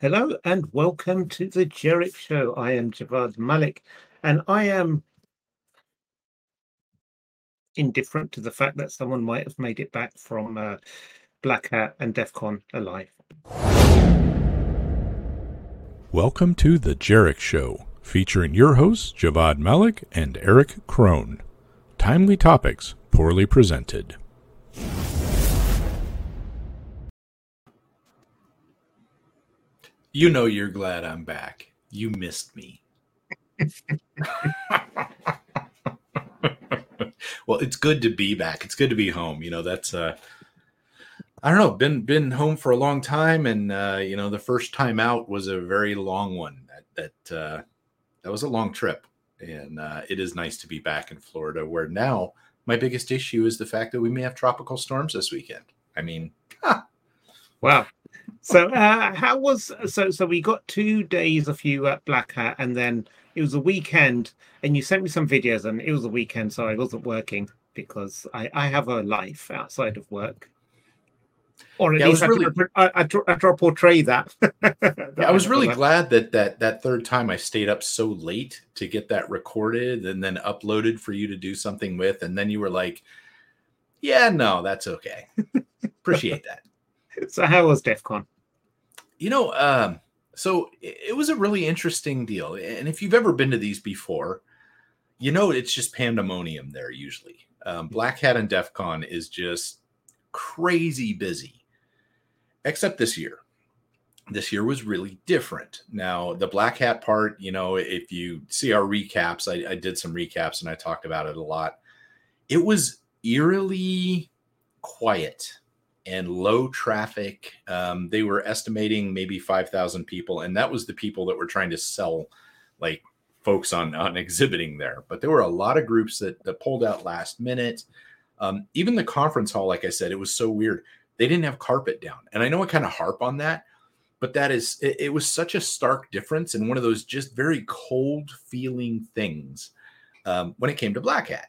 Hello and welcome to the Jerich Show. I am Javvad Malik and I am indifferent to the fact that someone might have made it back from uh, Black Hat and DEF CON alive. Welcome to the Jerich Show, featuring your hosts Javvad Malik and Erich Kron. Timely topics, poorly presented. You know you're glad I'm back. You missed me. well, it's good to be back. It's good to be home. You know, that's uh I don't know, been been home for a long time and uh, you know, the first time out was a very long one. That that uh that was a long trip. And uh it is nice to be back in Florida where now my biggest issue is the fact that we may have tropical storms this weekend. I mean, huh. wow so uh, how was so so we got two days of you at black hat and then it was a weekend and you sent me some videos and it was a weekend so i wasn't working because i i have a life outside of work or at yeah, least I, really, I, I, try, I try to portray that. yeah, I was really glad that that that third time I stayed up so late to get that recorded and then uploaded for you to do something with, and then you were like, "Yeah, no, that's okay. Appreciate that." So how was DEF CON? You know, um, so it was a really interesting deal. And if you've ever been to these before, you know it's just pandemonium there usually. Um, Black Hat and DEF CON is just crazy busy, except this year. This year was really different. Now, the Black Hat part, you know, if you see our recaps, I, I did some recaps and I talked about it a lot. It was eerily quiet and low traffic. Um, they were estimating maybe 5,000 people, and that was the people that were trying to sell like folks on, on exhibiting there. But there were a lot of groups that, that pulled out last minute. Um, even the conference hall, like I said, it was so weird. They didn't have carpet down. And I know I kind of harp on that, but that is, it, it was such a stark difference and one of those just very cold feeling things um, when it came to Black Hat.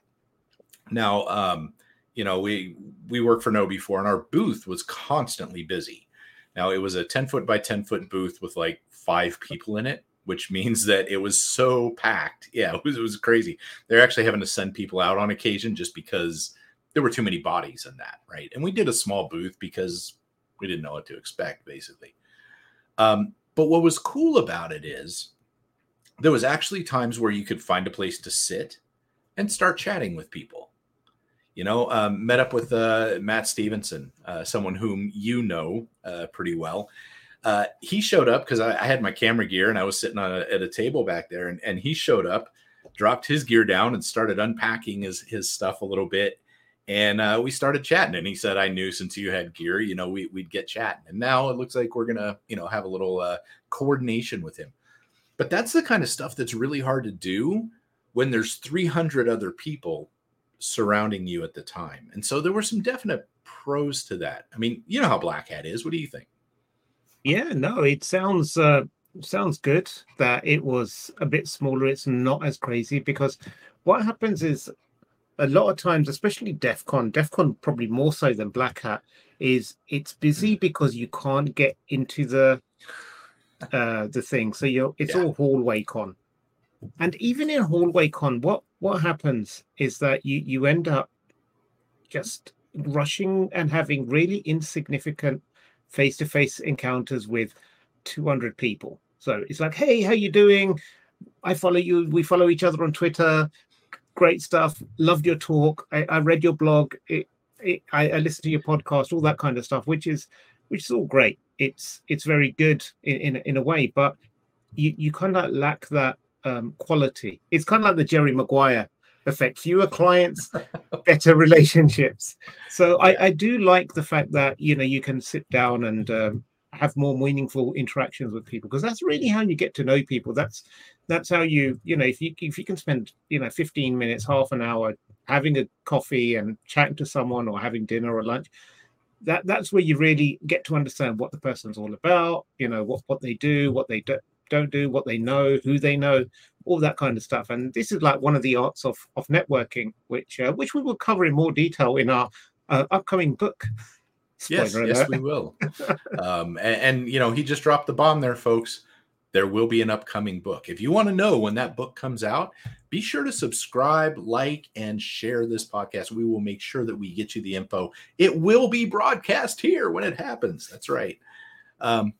Now, um, you know, we we worked for KnowBe4, and our booth was constantly busy. Now it was a 10 foot by 10 foot booth with like five people in it, which means that it was so packed. Yeah, it was, it was crazy. They're actually having to send people out on occasion just because there were too many bodies in that, right? And we did a small booth because we didn't know what to expect, basically. Um, but what was cool about it is there was actually times where you could find a place to sit and start chatting with people you know, um, met up with uh, Matt Stevenson, uh, someone whom you know uh, pretty well. Uh, he showed up because I, I, had my camera gear and I was sitting on a, at a table back there, and, and he showed up, dropped his gear down, and started unpacking his his stuff a little bit. And uh, we started chatting, and he said, "I knew since you had gear, you know, we, would get chatting." And now it looks like we're gonna, you know, have a little uh, coordination with him. But that's the kind of stuff that's really hard to do when there's 300 other people surrounding you at the time. And so there were some definite pros to that. I mean, you know how Black Hat is. What do you think? Yeah, no, it sounds uh sounds good that it was a bit smaller. It's not as crazy because what happens is a lot of times, especially DEF CON, DEF CON probably more so than Black Hat, is it's busy mm. because you can't get into the uh the thing. So you're it's yeah. all hallway con. And even in hallway con, what what happens is that you you end up just rushing and having really insignificant face-to-face encounters with 200 people. So it's like hey how you doing? I follow you we follow each other on twitter. Great stuff. Loved your talk. I, I read your blog. It, it, I, I listened to your podcast all that kind of stuff which is which is all great. It's it's very good in in, in a way but you you kind of lack that um, quality. It's kind of like the Jerry Maguire effect. Fewer clients better relationships. So I, I, do like the fact that you know you can sit down and um, have more meaningful interactions with people because that's really how you get to know people. That's that's how you you know if you if you can spend you know 15 minutes half an hour having a coffee and chatting to someone or having dinner or lunch that that's where you really get to understand what the person's all about you know what what they do what they do, don't do, what they know, who they know, all that kind of stuff. And this is like one of the arts of of networking, which uh, which we will cover in more detail in our uh, upcoming book. yes, Spoiler yes, we will. um, and, and you know, he just dropped the bomb there, folks. There will be an upcoming book. If you want to know when that book comes out, be sure to subscribe, like, and share this podcast. We will make sure that we get you the info. It will be broadcast here when it happens. That's right. Um,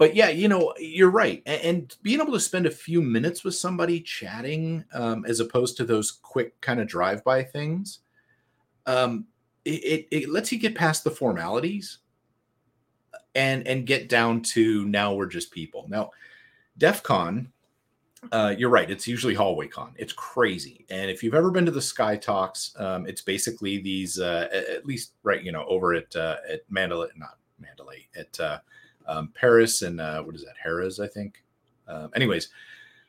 but yeah, you know, you're right. A- And, being able to spend a few minutes with somebody chatting, um, as opposed to those quick kind of drive-by things, um, it, it, it lets you get past the formalities and and get down to now we're just people. Now, DEF CON, uh, you're right. It's usually hallway con. It's crazy. And if you've ever been to the Sky Talks, um, it's basically these, uh, at least right, you know, over at uh, at Mandalay, not Mandalay, at uh, um, Paris and uh, what is that, Harris, I think. Um, anyways,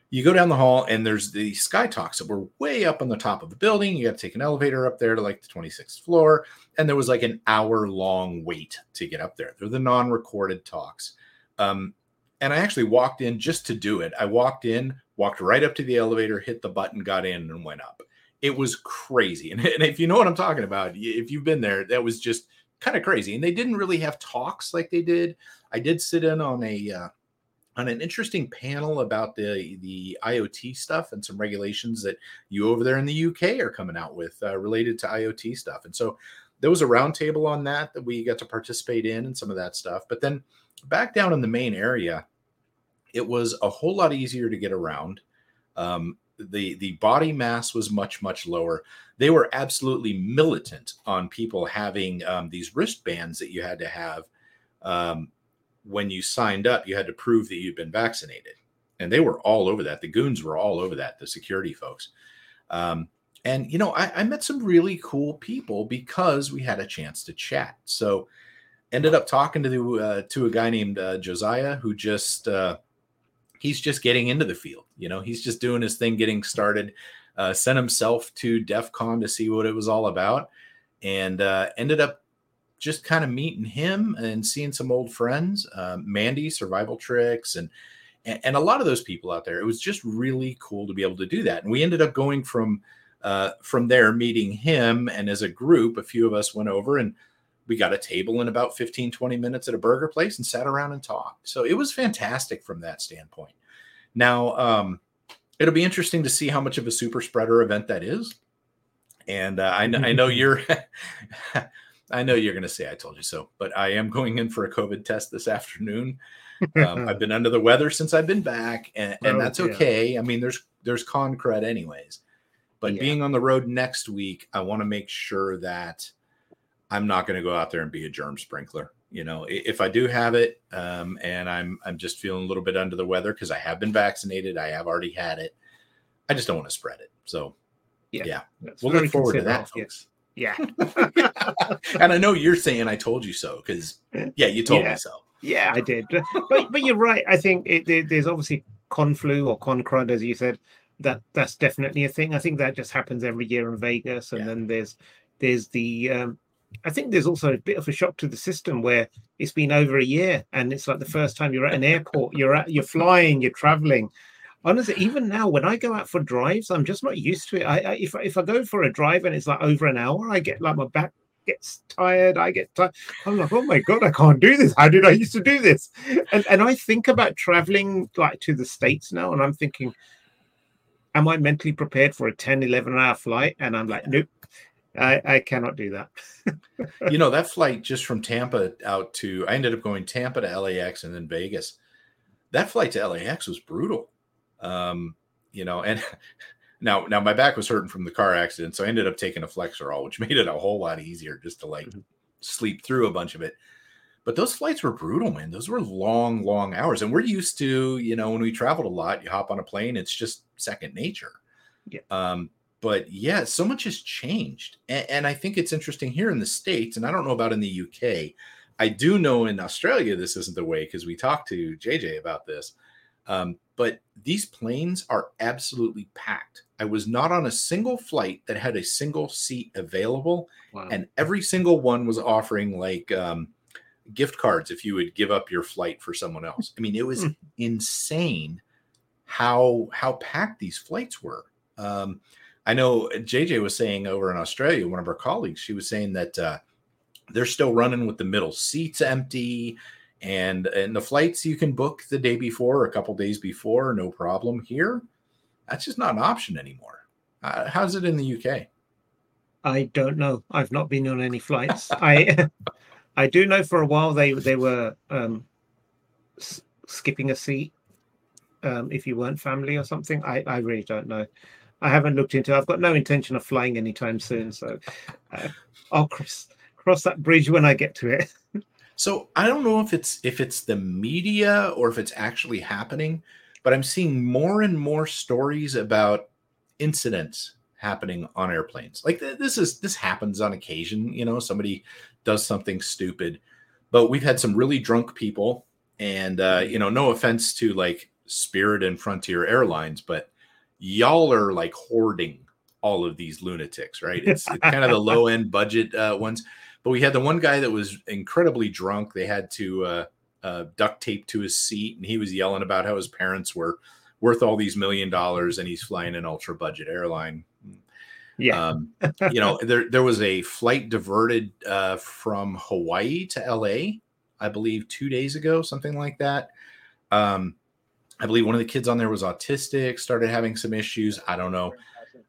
you go down the hall and there's the Sky Talks that were way up on the top of the building. You got to take an elevator up there to like the 26th floor. And there was like an hour long wait to get up there. They're the non recorded talks. Um, and I actually walked in just to do it. I walked in, walked right up to the elevator, hit the button, got in, and went up. It was crazy. And, and if you know what I'm talking about, if you've been there, that was just kind of crazy. And they didn't really have talks like they did. I did sit in on a uh, on an interesting panel about the the IoT stuff and some regulations that you over there in the UK are coming out with uh, related to IoT stuff. And so there was a roundtable on that that we got to participate in and some of that stuff. But then back down in the main area, it was a whole lot easier to get around. Um, the the body mass was much much lower. They were absolutely militant on people having um, these wristbands that you had to have um, when you signed up. You had to prove that you'd been vaccinated, and they were all over that. The goons were all over that. The security folks. Um, and you know, I, I met some really cool people because we had a chance to chat. So ended up talking to the uh, to a guy named uh, Josiah who just uh, he's just getting into the field. You know, he's just doing his thing, getting started. Uh, sent himself to DEF CON to see what it was all about, and uh, ended up just kind of meeting him and seeing some old friends, uh, Mandy, Survival Tricks, and, and and a lot of those people out there. It was just really cool to be able to do that. And we ended up going from uh, from there, meeting him, and as a group, a few of us went over and we got a table in about 15 20 minutes at a burger place and sat around and talked so it was fantastic from that standpoint now um, it'll be interesting to see how much of a super spreader event that is and uh, I, I know you're i know you're going to say i told you so but i am going in for a covid test this afternoon um, i've been under the weather since i've been back and, and Oh, that's okay i mean there's there's con cred anyways but Yeah. being on the road next week i want to make sure that I'm not going to go out there and be a germ sprinkler. You know, if I do have it, um, and I'm I'm just feeling a little bit under the weather because I have been vaccinated, I have already had it. I just don't want to spread it. So yeah, we'll look forward to that, folks. Yeah. and I know you're saying I told you so because yeah, you told Yeah. me so. Yeah, I did. But but you're right. I think it, there, there's obviously conflu or concrud, as you said. That that's definitely a thing. I think that just happens every year in Vegas. And Yeah. then there's there's the um, I think there's also a bit of a shock to the system where it's been over a year and it's like the first time you're at an airport, you're at you're flying, you're traveling. Honestly, even now when I go out for drives, I'm just not used to it. I, I if if I go for a drive and it's like over an hour, I get like my back gets tired. I get tired. I'm like, oh my god, I can't do this. How did I used to do this? And and I think about traveling like to the states now, and I'm thinking, am I mentally prepared for a 10, 11 hour flight? And I'm like, nope, I I cannot do that. you know that flight just from Tampa out to I ended up going Tampa to LAX and then Vegas. That flight to LAX was brutal. Um, you know, and now now my back was hurting from the car accident, so I ended up taking a Flexeril, which made it a whole lot easier just to like Mhm. sleep through a bunch of it. But those flights were brutal, man. Those were long, long hours. And we're used to, you know, when we traveled a lot, you hop on a plane, it's just second nature. Yeah. Um, but yeah, so much has changed. And, and I think it's interesting here in the States, and I don't know about in the UK. I do know in Australia this isn't the way because we talked to JJ about this. Um, but these planes are absolutely packed. I was not on a single flight that had a single seat available, Wow. and every single one was offering like um, gift cards if you would give up your flight for someone else. I mean, it was Hmm. insane how how packed these flights were. Um, I know JJ was saying over in Australia, one of our colleagues, she was saying that uh, they're still running with the middle seats empty and and the flights you can book the day before or a couple days before no problem here that's just not an option anymore uh, how's it in the uk I don't know. I've not been on any flights. I I do know for a while they they were um, s- skipping a seat um, if you weren't family or something. I I really don't know. I haven't looked into. I've got no intention of flying anytime soon, so uh, I'll cross cross that bridge when I get to it. so i don't know if it's if it's the media or if it's actually happening but i'm seeing more and more stories about incidents happening on airplanes. Like th- this is this happens on occasion you know somebody does something stupid but we've had some really drunk people and uh you know no offense to like spirit and frontier airlines but y'all are like hoarding all of these lunatics right? It's, it's kind of the low end budget uh ones but we had the one guy that was incredibly drunk they had to uh, uh duct tape to his seat and he was yelling about how his parents were worth all these million dollars and he's flying an ultra budget airline Yeah, um, you know, there there was a flight diverted uh, from Hawaii to LA, I believe, two days ago, something like that. Um, I believe one of the kids on there was autistic, started having some issues. I don't know.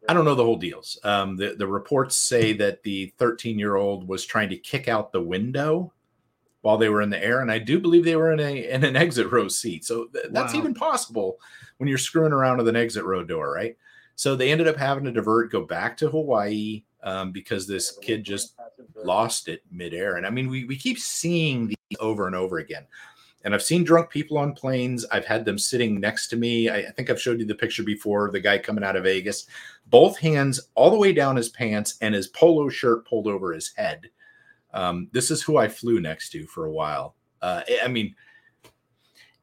I don't know the whole deals. Um, the the reports say that the 13 year old was trying to kick out the window while they were in the air, and I do believe they were in a in an exit row seat. So th- that's Wow. even possible when you're screwing around with an exit row door, right? So they ended up having to divert, go back to Hawaii um, because this kid just lost it midair. And I mean, we, we keep seeing these over and over again. And I've seen drunk people on planes. I've had them sitting next to me. I, I think I've showed you the picture before the guy coming out of Vegas, both hands all the way down his pants and his polo shirt pulled over his head. Um, this is who I flew next to for a while. Uh, I- mean,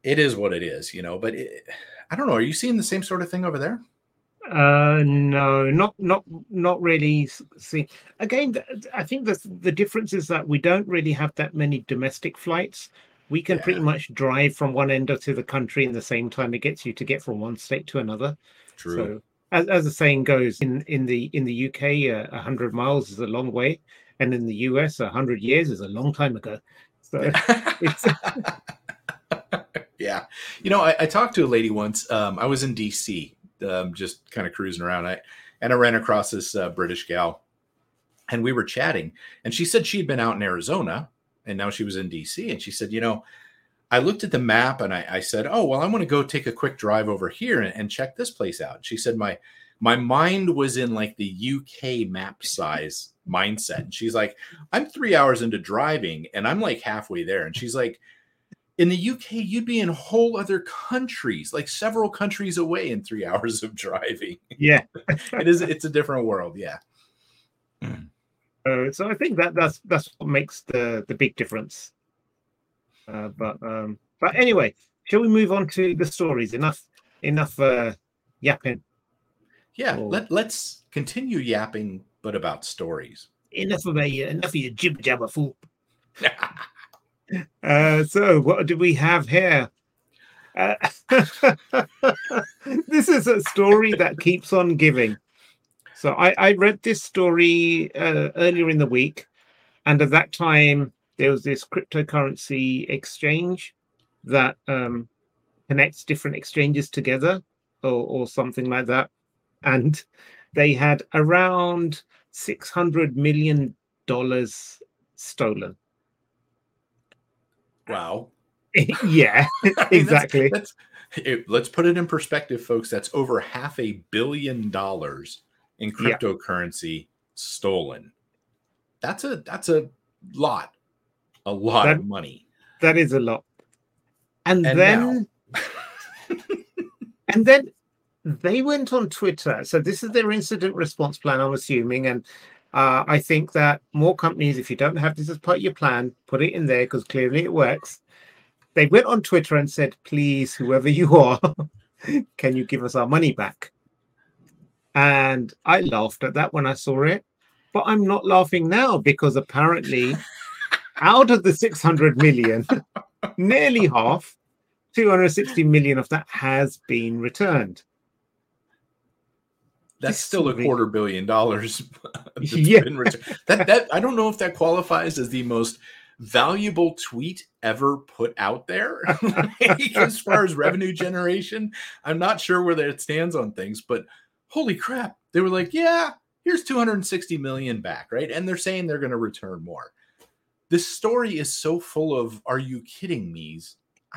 it is what it is, you know, but it, I don't know. Are you seeing the same sort of thing over there? Uh, no, not not not really. See, again, I think the the difference is that we don't really have that many domestic flights. We can pretty much drive from one end of to the country in the same time it gets you to get from one state to another. True. So, as as the saying goes, in in the in the UK, uh, a hundred miles is a long way, and in the US, a hundred years is a long time ago. So, it's yeah. You know, I, I talked to a lady once. Um, I was in DC, um, just kind of cruising around. I and I ran across this uh, British gal, and we were chatting. And she said she'd been out in Arizona, and now she was in DC. And she said, you know, I looked at the map and I, I said, oh well, I'm going to go take a quick drive over here and, and check this place out. She said my my mind was in like the UK map size mindset. And she's like, I'm three hours into driving and I'm like halfway there. And she's like, in the UK, you'd be in whole other countries, like several countries away in three hours of driving. yeah. It is, it's a different world. Yeah. Hmm. Uh, so I think that that's that's what makes the the big difference. Uh, but um, but anyway, shall we move on to the stories? Enough enough uh, yapping. Yeah. Oh. Let, let's continue yapping, but about stories. Enough of a enough of your jibber jabber fool. Uh, so what do we have here? Uh, this is a story that keeps on giving. So I, I read this story uh, earlier in the week, and at that time there was this cryptocurrency exchange that um, connects different exchanges together, or, or something like that, and they had around six hundred million dollars stolen. wow. yeah, I mean, that's- exactly. That's, it- let's put it in perspective, folks. That's over half a billion dollars in Yeah. cryptocurrency stolen. That's a that's a lot, a lot That- of money. That is a lot. And, And then and then they went on Twitter. So this is their incident response plan, I'm assuming. And uh, I think that more companies, if you don't have this as part of your plan, put it in there because clearly it works. They went on Twitter and said, please, whoever you are, can you give us our money back? And I laughed at that when I saw it. But I'm not laughing now because apparently, out of the 600 million, nearly half, 260 million of that has been returned. that's still a quarter billion dollars. that's Yeah. been returned. That that I don't know if that qualifies as the most valuable tweet ever put out there Like, as far as revenue generation. I'm not sure where that stands on things, but holy crap, they were like, yeah, here's 260 million back, right? And they're saying they're going to return more. This story is so full of "Are you kidding me's?"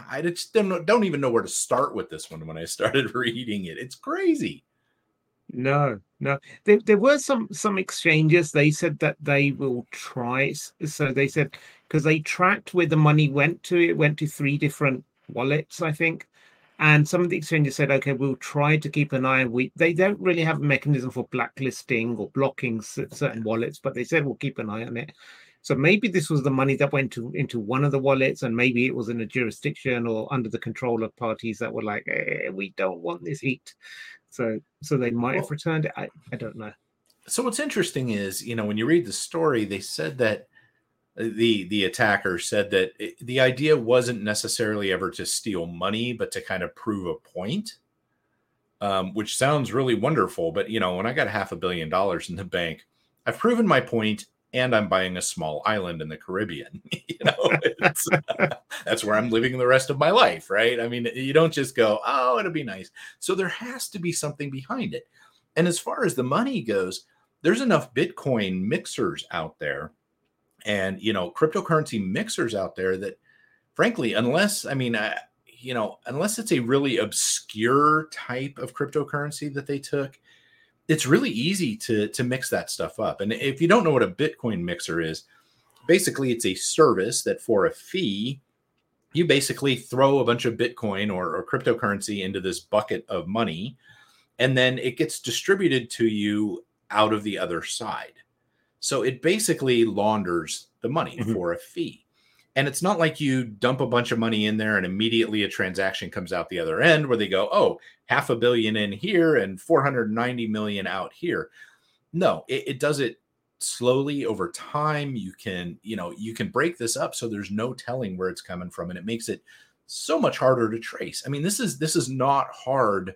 I just don't, don't even know where to start with this one when I started reading it. It's crazy. No, no. There, there were some some exchanges. They said that they will try. So they said because they tracked where the money went to. It went to three different wallets, I think. And some of the exchanges said, okay, we'll try to keep an eye. on We they don't really have a mechanism for blacklisting or blocking certain wallets, but they said we'll keep an eye on it. So maybe this was the money that went to into one of the wallets, and maybe it was in a jurisdiction or under the control of parties that were like, eh, we don't want this heat. So so they might have returned it. I, I don't know. so what's interesting is you know when you read the story they said that the the attacker said that it, the idea wasn't necessarily ever to steal money but to kind of prove a point um, which sounds really wonderful but you know when i got half a billion dollars in the bank i've proven my point and i'm buying a small island in the caribbean you know that's where i'm living the rest of my life right? I mean you don't just go oh it'll be nice. So there has to be something behind it. And as far as the money goes there's enough bitcoin mixers out there and you know cryptocurrency mixers out there that frankly unless i mean I, you know unless it's a really obscure type of cryptocurrency that they took it's really easy to to mix that stuff up. And if you don't know what a bitcoin mixer is basically it's a service that for a fee you basically throw a bunch of bitcoin or, or cryptocurrency into this bucket of money and then it gets distributed to you out of the other side so it basically launders the money Mhm. for a fee. And it's not like you dump a bunch of money in there and immediately a transaction comes out the other end where they go, oh, half a billion in here and 490 million out here. No, it, it does it slowly over time. You can, you know, you can break this up so there's no telling where it's coming from. And it makes it so much harder to trace. I mean, this is this is not hard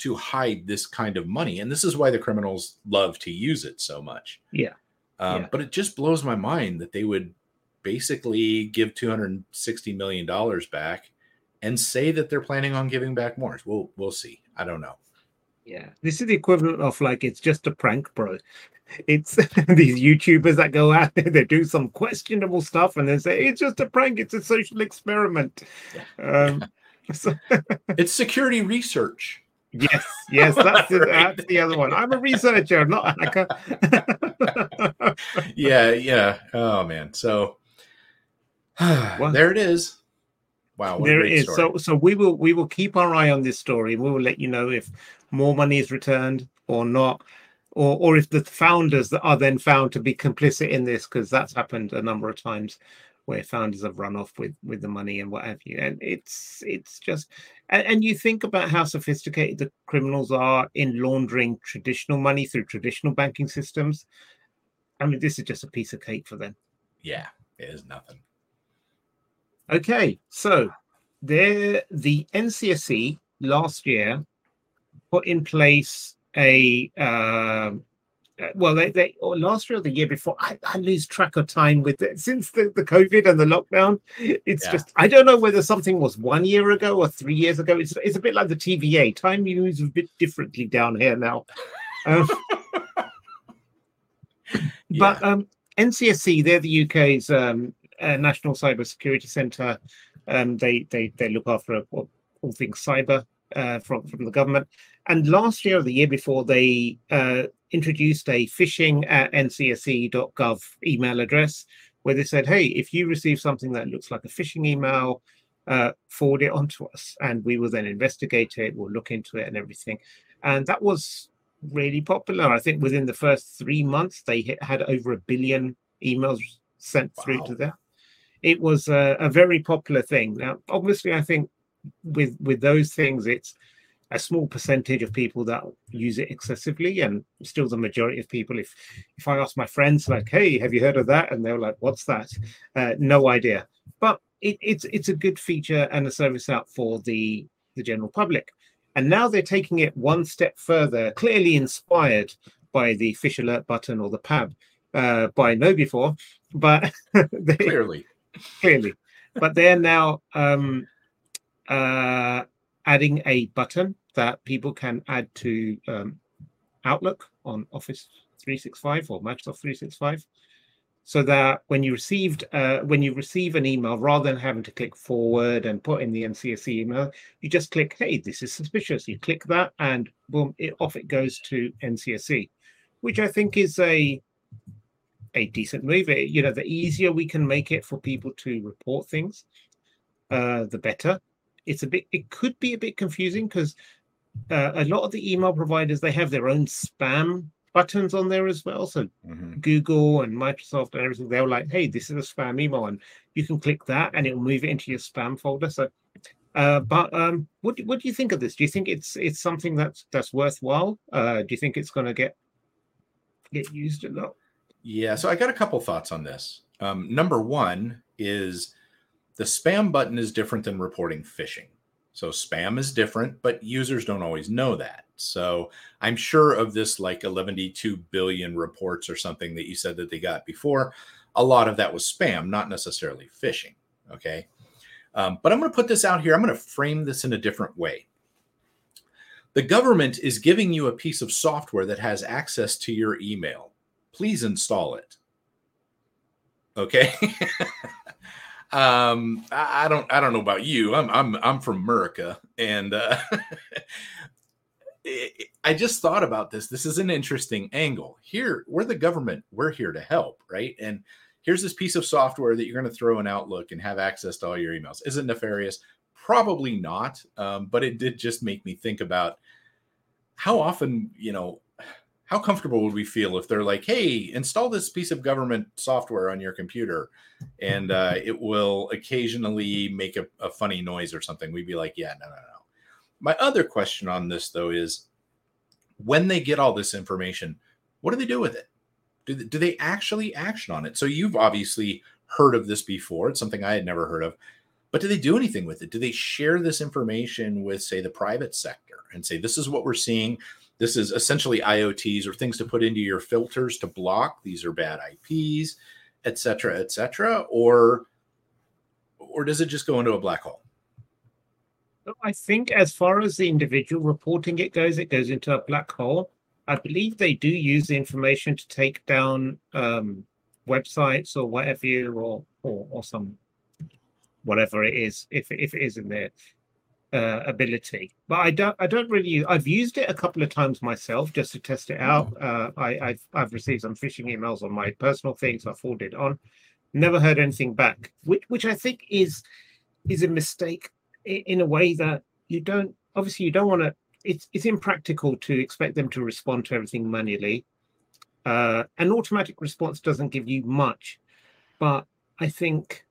to hide this kind of money. And this is why the criminals love to use it so much. Yeah. Um, Yeah. But it just blows my mind that they would basically give $260 million back and say that they're planning on giving back more. We'll, we'll see. I don't know. Yeah, this is the equivalent of like it's just a prank, bro. It's these YouTubers that go out there, they do some questionable stuff, and they say it's just a prank, it's a social experiment. Um, so, It's security research. Yes, yes, that's the, that's the other one. I'm a researcher, not a hacker. yeah, yeah. Oh man. So well, there it is. Wow. there it is. story. So, so we will we will keep our eye on this story. We will let you know if more money is returned or not, or or if the founders that are then found to be complicit in this, because that's happened a number of times where founders have run off with with the money and what have you. And it's it's just and, and you think about how sophisticated the criminals are in laundering traditional money through traditional banking systems. I mean, this is just a piece of cake for them. yeah, it is nothing. Okay, so there the NCSC last year put in place a um, well they, they or last year or the year before I, I lose track of time with it since the, the covid and the lockdown it's Yeah. just i don't know whether something was one year ago or three years ago it's, it's a bit like the tva time moves a bit differently down here now um, but um, NCSC, they're the UK's um, uh, National Cyber Security Centre. Um, they they they look after all, all things cyber uh, from from the government. And last year or the year before, they uh, introduced a phishing at ncsc.gov email address where they said, "Hey, if you receive something that looks like a phishing email." Uh, forward it on to us and we will then investigate it we'll look into it and everything and that was really popular. I think within the first three months, they hit, had over a billion emails sent through to them. It was a, a very popular thing. Now, obviously, I think with with those things, it's a small percentage of people that use it excessively, and still the majority of people. If if I ask my friends, like, "Hey, have you heard of that?" and they're like, "What's that?" Uh, no idea. But it, it's it's a good feature and a service out for the the general public And now they're taking it one step further, clearly inspired by the phish alert button or the PAB uh, by KnowBe4, but they, clearly, clearly, but they're now um, uh, adding a button that people can add to um, Outlook on Office 365 or Microsoft 365 so that when you received uh, when you receive an email rather than having to click forward and put in the NCSC email you just click hey this is suspicious. You click that and boom it off it goes to NCSC which I think is a a decent move. You know the easier we can make it for people to report things uh, the better it's a bit it could be a bit confusing because uh, a lot of the email providers they have their own spam buttons on there as well. So mm-hmm. Google and Microsoft and everything, they were like, hey, this is a spam email, and you can click that and it'll move it into your spam folder. So uh, but um, what what do you think of this? Do you think it's it's something that's that's worthwhile? Uh, do you think it's going to get get used a lot? Yeah, so I got a couple thoughts on this. Um, number one is the spam button is different than reporting phishing. So spam is different, but users don't always know that. So I'm sure of this like 112 billion reports or something that you said that they got before. A lot of that was spam, not necessarily phishing. Okay. Um, but I'm going to put this out here. I'm going to frame this in a different way. The government is giving you a piece of software that has access to your email. Please install it. Okay. um I, I, don't i don't know about you. I'm i'm i'm from america and uh i just thought about this. This is an interesting angle. Here we're the government. We're here to help right? And here's this piece of software that you're going to throw in outlook and have access to all your emails. Is it nefarious? Probably not um, but it did just make me think about how often you know how comfortable would we feel if they're like, hey, install this piece of government software on your computer and uh, it will occasionally make a, a, funny noise or something? We'd be like, yeah, no, no, no. My other question on this, though, is when they get all this information, what do they do with it? Do they, do they actually action on it? So you've obviously heard of this before. It's something I had never heard of. But do they do anything with it? Do they share this information with, say, the private sector and say, this is what we're seeing? This is essentially IOCs or things to put into your filters to block these are bad IPs, et cetera, et cetera, or or does it just go into a black hole? I think as far as the individual reporting it goes, it goes into a black hole. I believe they do use the information to take down um, websites or whatever or, or or some whatever it is, if if it is in there uh, ability. But I don't I don't really I've used it a couple of times myself just to test it out. Mm. Uh, I, I've I've received some phishing emails on my personal things. I forwarded on. Never heard anything back, which which I think is is a mistake in a way that you don't obviously you don't want to. It's it's impractical to expect them to respond to everything manually. Uh, an automatic response doesn't give you much, but I think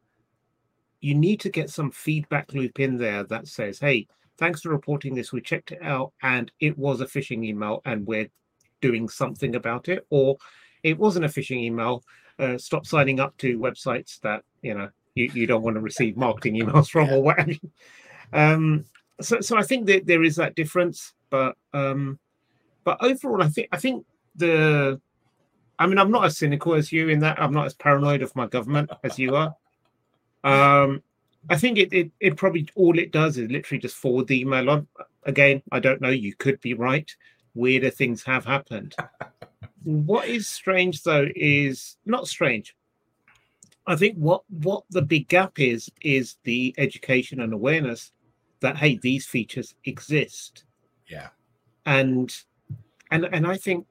you need to get some feedback loop in there that says, hey, thanks for reporting this. We checked it out and it was a phishing email and we're doing something about it. Or it wasn't a phishing email. Uh, stop signing up to websites that, you know, you, you don't want to receive marketing emails from or whatever. Um, so, so I think that there is that difference, but um, but overall, I think I think the, I mean, I'm not as cynical as you in that I'm not as paranoid of my government as you are. Um, I think it, it it probably all it does is literally just forward the email on. Again, I don't know. You could be right. Weirder things have happened. what is strange though is not strange. I think what what the big gap is is the education and awareness that hey these features exist. Yeah. And and and I think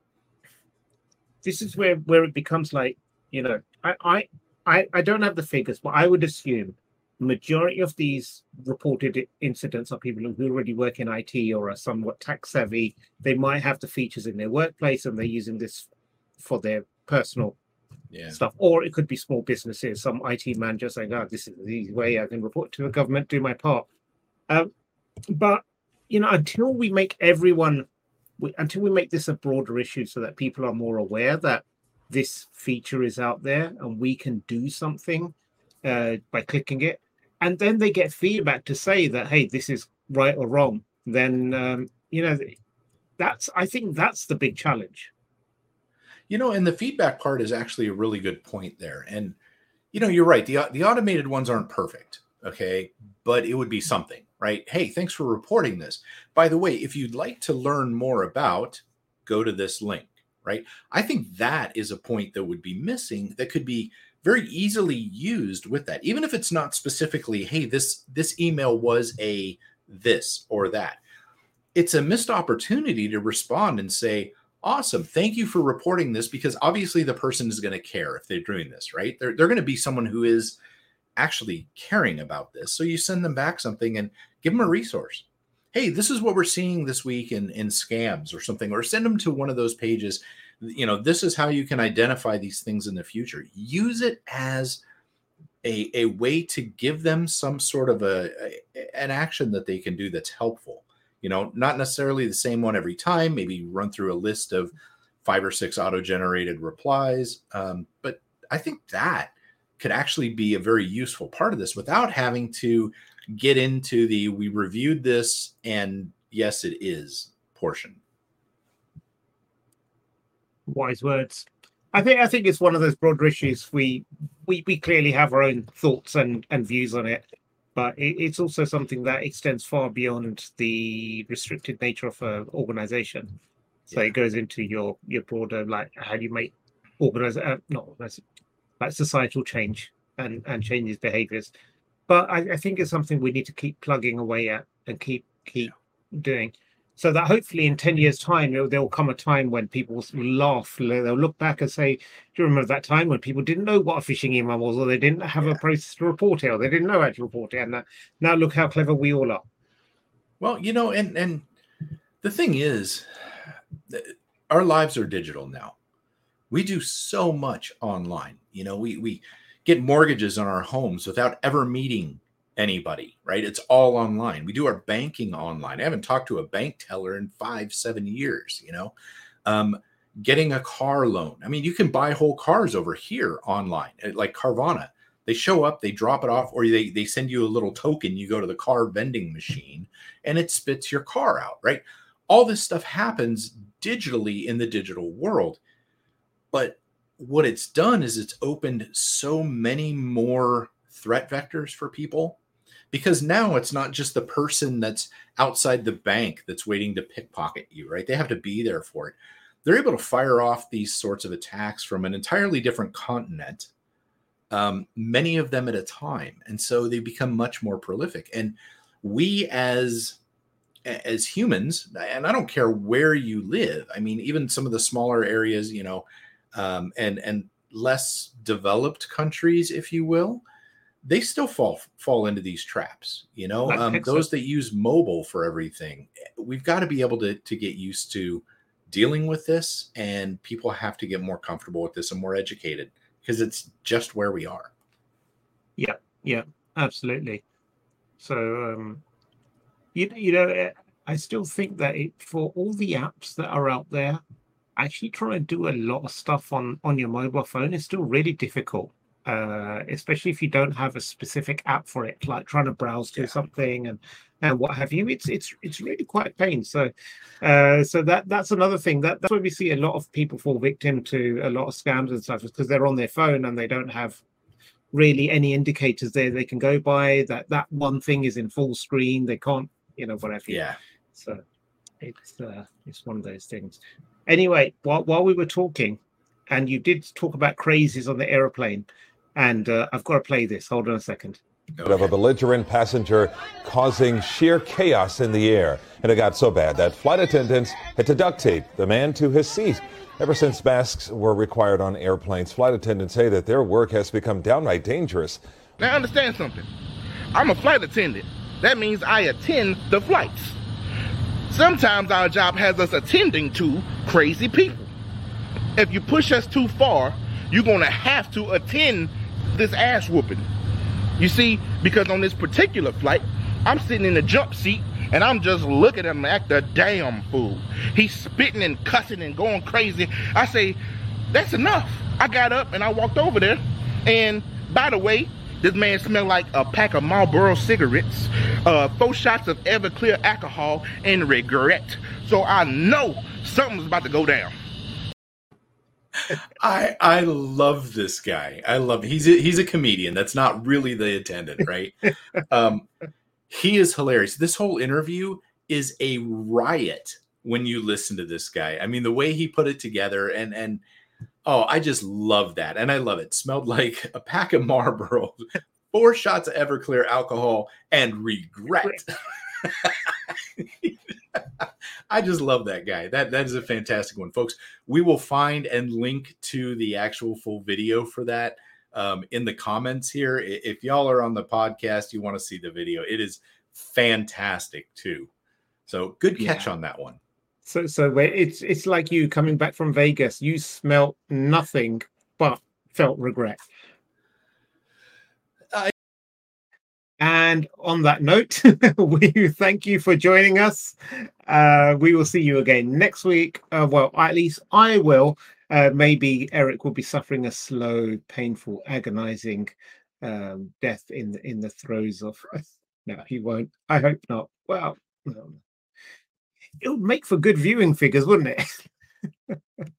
this is where where it becomes like you know I I I, I don't have the figures, but I would assume majority of these reported incidents are people who already work in IT or are somewhat tech savvy. They might have the features in their workplace and they're using this for their personal yeah. stuff. Or it could be small businesses, some IT manager saying, oh, this is the easy way I can report to the government, do my part. Um, but, you know, until we make everyone, until we make this a broader issue so that people are more aware that this feature is out there and we can do something uh, by clicking it. And then they get feedback to say that, hey, this is right or wrong. then um, you know that's I think that's the big challenge. You know, and the feedback part is actually a really good point there. And you know, you're right. The the automated ones aren't perfect, okay, but it would be something, right? Hey, thanks for reporting this. By the way, if you'd like to learn more about, go to this link, right? I think that is a point that would be missing that could be very easily used with that even if it's not specifically hey this this email was a this or that it's a missed opportunity to respond and say, awesome, thank you for reporting this because obviously the person is going to care if they're doing this, right? They're, they're going to be someone who is actually caring about this. So you send them back something and give them a resource. Hey, this is what we're seeing this week in, in scams or something, or send them to one of those pages. You know, this is how you can identify these things in the future. Use it as a, a way to give them some sort of a, a an action that they can do that's helpful you know, not necessarily the same one every time, maybe run through a list of five or six auto generated replies. Um, but I think that could actually be a very useful part of this without having to get into the we reviewed this and yes, it is portion. Wise words. I think I think it's one of those broader issues. We we we clearly have our own thoughts and and views on it but it, it's also something that extends far beyond the restricted nature of an organization. So yeah. it goes into your your broader like how do you make organize uh, not organize, like societal change and and changes behaviors. But I, I, think it's something we need to keep plugging away at and keep keep doing so that hopefully in 10 years time there will come a time when people will laugh they'll look back and say do you remember that time when people didn't know what a phishing email was or they didn't have yeah. a process to report it or they didn't know how to report it and now, now look how clever we all are well you know and and the thing is our lives are digital now we do so much online you know we we get mortgages on our homes without ever meeting anybody, right? It's all online. We do our banking online. I haven't talked to a bank teller in five, seven years, you know. Um, getting a car loan. I mean, you can buy whole cars over here online, eh, like Carvana. They show up, they drop it off, or they, they send you a little token. You go to the car vending machine and it spits your car out, right? All this stuff happens digitally in the digital world. But what it's done is it's opened so many more threat vectors for people because now it's not just the person that's outside the bank that's waiting to pickpocket you, right? They have to be there for it. They're able to fire off these sorts of attacks from an entirely different continent, um, many of them at a time, and so they become much more prolific. And we as as humans, and I don't care where you live. I mean, even some of the smaller areas, you know, um, and and less developed countries, if you will, they still fall fall into these traps you know? Um, those that use mobile for everything we've got to be able to to get used to dealing with this and people have to get more comfortable with this and more educated because it's just where we are. Yeah yeah absolutely. So um you, you know eh, i still think that it, for all the apps that are out there actually trying to do a lot of stuff on on your mobile phone is still really difficult uh, especially if you don't have a specific app for it, like trying to browse to yeah. something and and what have you. It's it's it's really quite pain. So uh, so that that's another thing. That that's where we see a lot of people fall victim to a lot of scams and stuff, because they're on their phone and they don't have really any indicators there they can go by. That that one thing is in full screen. They can't, you know, whatever. Yeah. So it's uh, it's one of those things. Anyway, while while we were talking, and you did talk about crazies on the aeroplane and uh, I've got to play this. Hold on a second. Of a belligerent passenger causing sheer chaos in the air. And it got so bad that flight attendants had to duct tape the man to his seat. Ever since masks were required on airplanes, flight attendants say that their work has become downright dangerous. Now, understand something. I'm a flight attendant. That means I attend the flights. Sometimes our job has us attending to crazy people. If you push us too far, you're going to have to attend this ass whooping. You see, because on this particular flight, I'm sitting in the jump seat and I'm just looking at him act a damn fool. He's spitting and cussing and going crazy. I say, that's enough. I got up and I walked over there. And by the way, This man smelled like a pack of Marlboro cigarettes, uh, four shots of Everclear alcohol, and regret. So I know something's about to go down. I I love this guy. I love he's a, he's a comedian. That's not really the attendant, right? um, he is hilarious. This whole interview is a riot when you listen to this guy. I mean, the way he put it together and and oh, I just love that. And I love it. Smelled like a pack of Marlboro, four shots of Everclear alcohol, and regret. I just love that guy. That that is a fantastic one, folks. We will find and link to the actual full video for that um, in the comments here. If y'all are on the podcast, you want to see the video. It is fantastic too. So good catch yeah. on that one. So so it's it's like you coming back from Vegas. You smelt nothing but felt regret. And on that note, we thank you for joining us. Uh, we will see you again next week. Uh, well, at least I will. Uh, maybe Erich will be suffering a slow, painful, agonizing um, death in the, in the throes of. No, he won't. I hope not. Well, um, it would make for good viewing figures, wouldn't it?